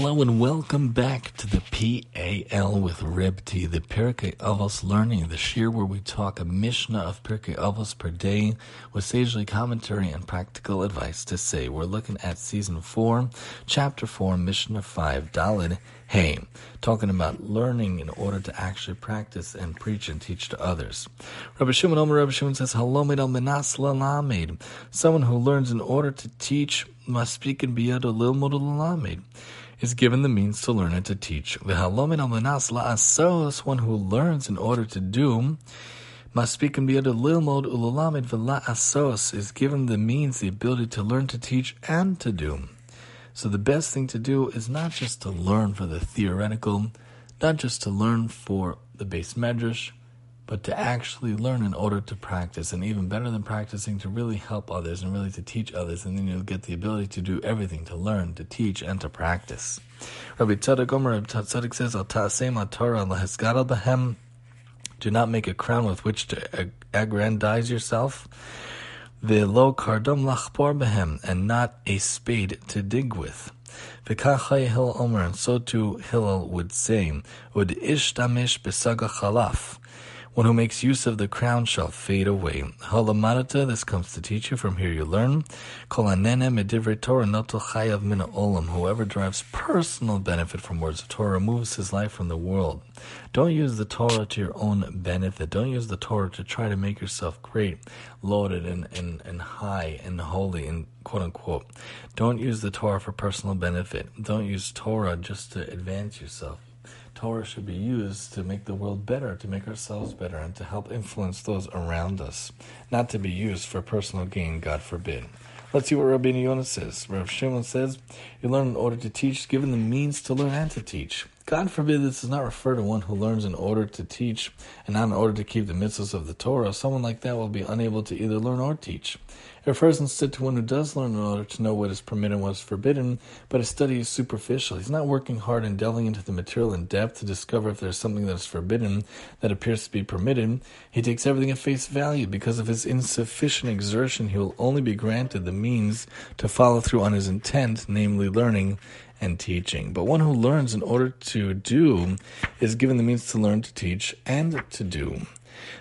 Hello and welcome back to the PAL with Reb T, the Pirkei Avos learning, the shiur where we talk a Mishnah of Pirkei Avos per day with sagely commentary and practical advice to say. We're looking at season 4, chapter 4, Mishnah 5, Dalid Hey, talking about learning in order to actually practice and preach and teach to others. Rabbi Shimon Omer Rabbi Shimon says, Halomid al minas lalamid. Someone who learns in order to teach must speak in biyad lilmod lalamid is given the means to learn and to teach. One who learns in order to do, able to lilmod ulalamid v'la'asos, is given the means, the ability to learn, to teach, and to do. So the best thing to do is not just to learn for the theoretical, not just to learn for the beis medrash, but to actually learn in order to practice. And even better than practicing, to really help others and really to teach others. And then you'll get the ability to do everything to learn, to teach, and to practice. Rabbi Tzadok Omer, Rabbi says, Al ta'asem Torah behem. Do not make a crown with which to aggrandize yourself. The lo kardom lachpor behem, and not a spade to dig with. V'kachai Hillel Omer, and so too Hillel would say, Ud ishtamish besaga chalaf. One who makes use of the crown shall fade away. Halamadata, this comes to teach you. From here you learn. medivrei Torah chayav mina olam. Whoever derives personal benefit from words of Torah removes his life from the world. Don't use the Torah to your own benefit. Don't use the Torah to try to make yourself great, loaded, and, and, and high and holy, and quote unquote. Don't use the Torah for personal benefit. Don't use Torah just to advance yourself. Torah should be used to make the world better, to make ourselves better, and to help influence those around us, not to be used for personal gain, God forbid. Let's see what Rabbi Yonah says. Rav Shimon says, You learn in order to teach, given the means to learn and to teach. God forbid this does not refer to one who learns in order to teach and not in order to keep the mitzvahs of the Torah. Someone like that will be unable to either learn or teach. It refers instead to one who does learn in order to know what is permitted and what is forbidden, but his study is superficial. He's not working hard and delving into the material in depth to discover if there's something that is forbidden that appears to be permitted. He takes everything at face value. Because of his insufficient exertion, he will only be granted the means to follow through on his intent, namely learning and teaching. But one who learns in order to do is given the means to learn, to teach, and to do.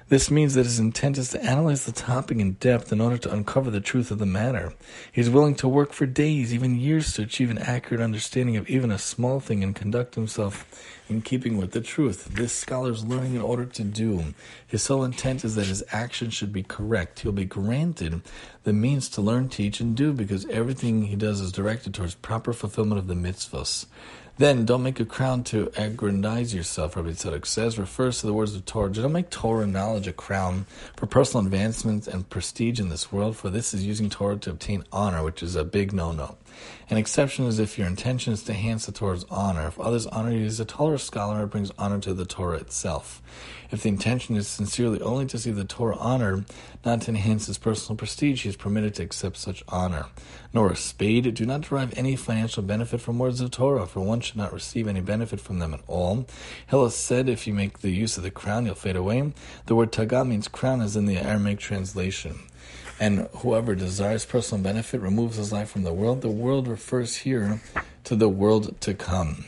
This means that his intent is to analyze the topic in depth in order to uncover the truth of the matter. He is willing to work for days, even years, to achieve an accurate understanding of even a small thing and conduct himself in keeping with the truth. This scholar is learning in order to do. His sole intent is that his action should be correct. He'll be granted the means to learn, teach, and do because everything he does is directed towards proper fulfillment of the mitzvahs. Then don't make a crown to aggrandize yourself, Rabbi Tzadok says, refers to the words of Torah. Don't make Torah knowledge a crown for personal advancement and prestige in this world, for this is using Torah to obtain honor, which is a big no-no. An exception is if your intention is to enhance the Torah's honor. If others honor you as a Torah scholar, it brings honor to the Torah itself. If the intention is sincerely only to see the Torah honored, not to enhance his personal prestige, he is permitted to accept such honor. Nor a spade do not derive any financial benefit from words of Torah, for one should not receive any benefit from them at all. Hillel said, if you make the use of the crown, you'll fade away. The word taga means crown as in the Aramaic translation and whoever desires personal benefit removes his life from the world. The world refers here to the world to come.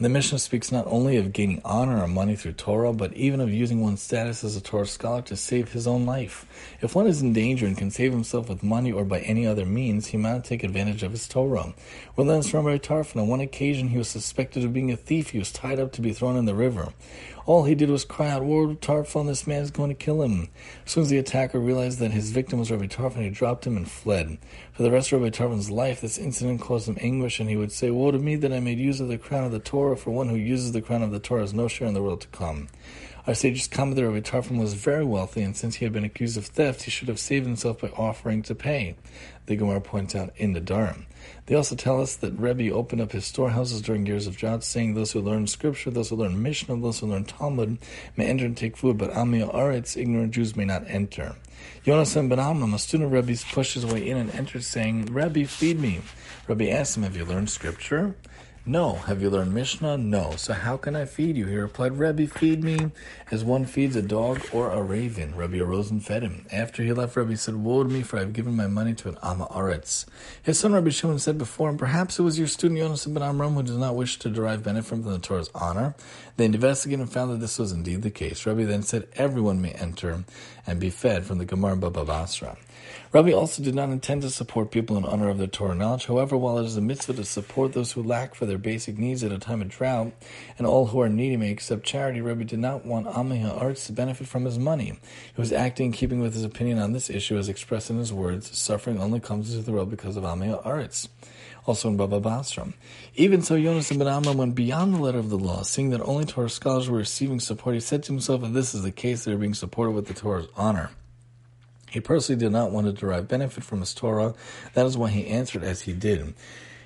The Mishnah speaks not only of gaining honor or money through Torah, but even of using one's status as a Torah scholar to save his own life. If one is in danger and can save himself with money or by any other means, he might take advantage of his Torah. We learn from Rabbi Tarfon, on one occasion he was suspected of being a thief. He was tied up to be thrown in the river. All he did was cry out, Lord Tarfon, this man is going to kill him. As soon as the attacker realized that his victim was Rabbi Tarfon, he dropped him and fled. For the rest of Rabbi Tarfon's life, this incident caused him anguish, and he would say, Woe to me that I made use of the crown of the Torah, for one who uses the crown of the Torah has no share in the world to come. Our sages commented Rabbi Tarfon was very wealthy, and since he had been accused of theft, he should have saved himself by offering to pay. The Gemara points out in Nedarim. They also tell us that Rebbe opened up his storehouses during years of drought, saying, Those who learn scripture, those who learn Mishnah, those who learn Talmud may enter and take food, but Amia Aretz, ignorant Jews, may not enter. Yonasan ben Amram, a student of Rebbe's, pushed his way in and entered, saying, Rebbe, feed me. Rebbe asked him, Have you learned scripture? No. Have you learned Mishnah? No. So how can I feed you? He replied, Rebbe, feed me as one feeds a dog or a raven. Rabbi Rosen fed him. After he left, Rebbe said, Woe to me, for I have given my money to an Amma Aretz. His son Rabbi Shimon said before him, Perhaps it was your student Yonasan ben Amram who does not wish to derive benefit from the Torah's honor. They investigated and found that this was indeed the case. Rabbi then said, Everyone may enter and be fed from the Gemara Baba Basra. Rabbi also did not intend to support people in honor of their Torah knowledge. However, while it is a mitzvah to support those who lack for their basic needs at a time of drought, and all who are needy may accept charity, Rabbi did not want Ammi Ha'arts to benefit from his money. He was acting in keeping with his opinion on this issue as expressed in his words, suffering only comes into the world because of Ammi Ha'arts also in Baba Basra. Even so, Yonasan ben Amram went beyond the letter of the law, seeing that only Torah scholars were receiving support. He said to himself, if this is the case, they are being supported with the Torah's honor. He personally did not want to derive benefit from his Torah. That is why he answered as he did.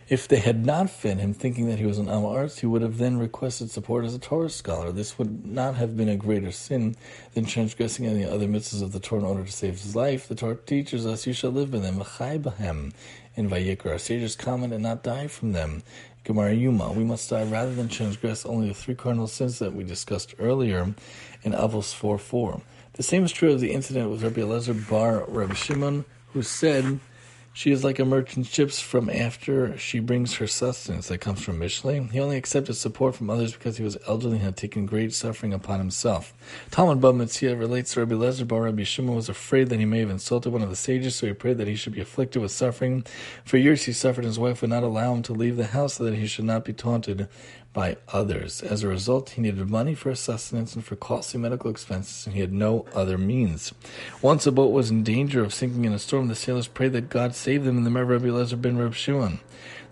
If they had not fed him, thinking that he was an Amarts, he would have then requested support as a Torah scholar. This would not have been a greater sin than transgressing any other mitzvahs of the Torah in order to save his life. The Torah teaches us, you shall live by them, in Vayikra. Our sages comment and not die from them. Gemara Yuma, we must die rather than transgress only the three cardinal sins that we discussed earlier in Avos 4 4. The same is true of the incident with Rabbi Elazar bar Rabbi Shimon, who said, she is like a merchant ships from after she brings her sustenance that comes from Mishlei. He only accepted support from others because he was elderly and had taken great suffering upon himself. Talmud Metzia relates to Rabbi Lezer bar Rabbi Shimon was afraid that he may have insulted one of the sages, so he prayed that he should be afflicted with suffering. For years he suffered, and his wife would not allow him to leave the house so that he should not be taunted by others. As a result, he needed money for sustenance and for costly medical expenses, and he had no other means. Once a boat was in danger of sinking in a storm, the sailors prayed that God save them in the memory of Rabbi Lezer ben Reb Shimon.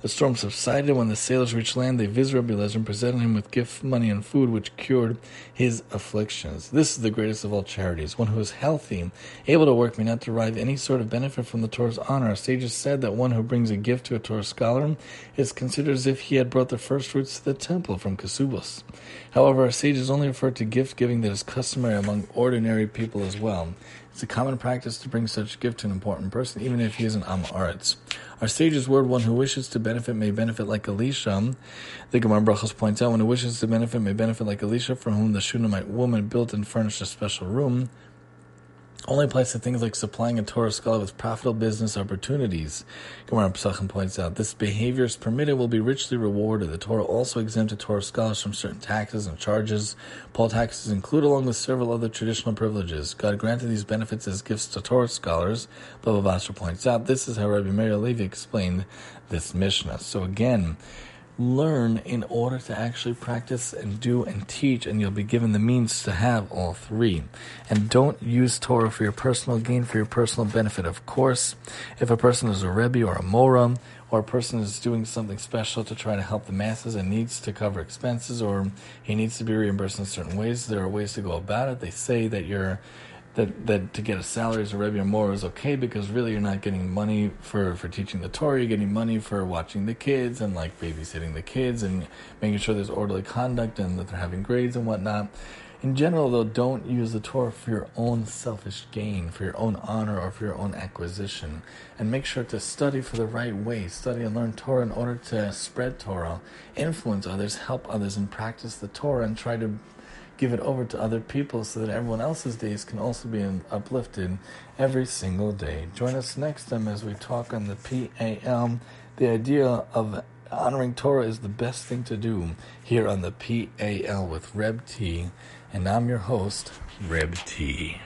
The storm subsided. When the sailors reached land, they visited Rabbi Lezer and presented him with gift money and food, which cured his afflictions. This is the greatest of all charities. One who is healthy, able to work, may not derive any sort of benefit from the Torah's honor. Sages said that one who brings a gift to a Torah scholar is considered as if he had brought the first fruits to the temple from Kesubos. However, our sages only refer to gift giving that is customary among ordinary people as well. It's a common practice to bring such gift to an important person, even if he is an Am Aretz. Our sage's word, one who wishes to benefit may benefit like Elisha. The Gemara Brachos points out, one who wishes to benefit may benefit like Elisha, for whom the Shunammite woman built and furnished a special room only applies to things like supplying a Torah scholar with profitable business opportunities. Gemara Pesachim points out this behavior is permitted will be richly rewarded. The Torah also exempted Torah scholars from certain taxes and charges. Poll taxes include, along with several other traditional privileges. God granted these benefits as gifts to Torah scholars. Baba Basra points out this is how Rabbi Meir Levi explained this Mishnah. So again, learn in order to actually practice and do and teach, and you'll be given the means to have all three. And don't use Torah for your personal gain, for your personal benefit. Of course, if a person is a Rebbe or a Mora, or a person is doing something special to try to help the masses and needs to cover expenses, or he needs to be reimbursed in certain ways, there are ways to go about it. They say that you're that that to get a salary as a Rebbe or Mora is okay because really you're not getting money for, for teaching the Torah, you're getting money for watching the kids and like babysitting the kids and making sure there's orderly conduct and that they're having grades and whatnot. In general, though, don't use the Torah for your own selfish gain, for your own honor, or for your own acquisition. And make sure to study for the right way. Study and learn Torah in order to spread Torah, influence others, help others, and practice the Torah and try to give it over to other people so that everyone else's days can also be uplifted every single day. Join us next time as we talk on the PAL. The idea of honoring Torah is the best thing to do here on the PAL with Reb T. And I'm your host, Reb T.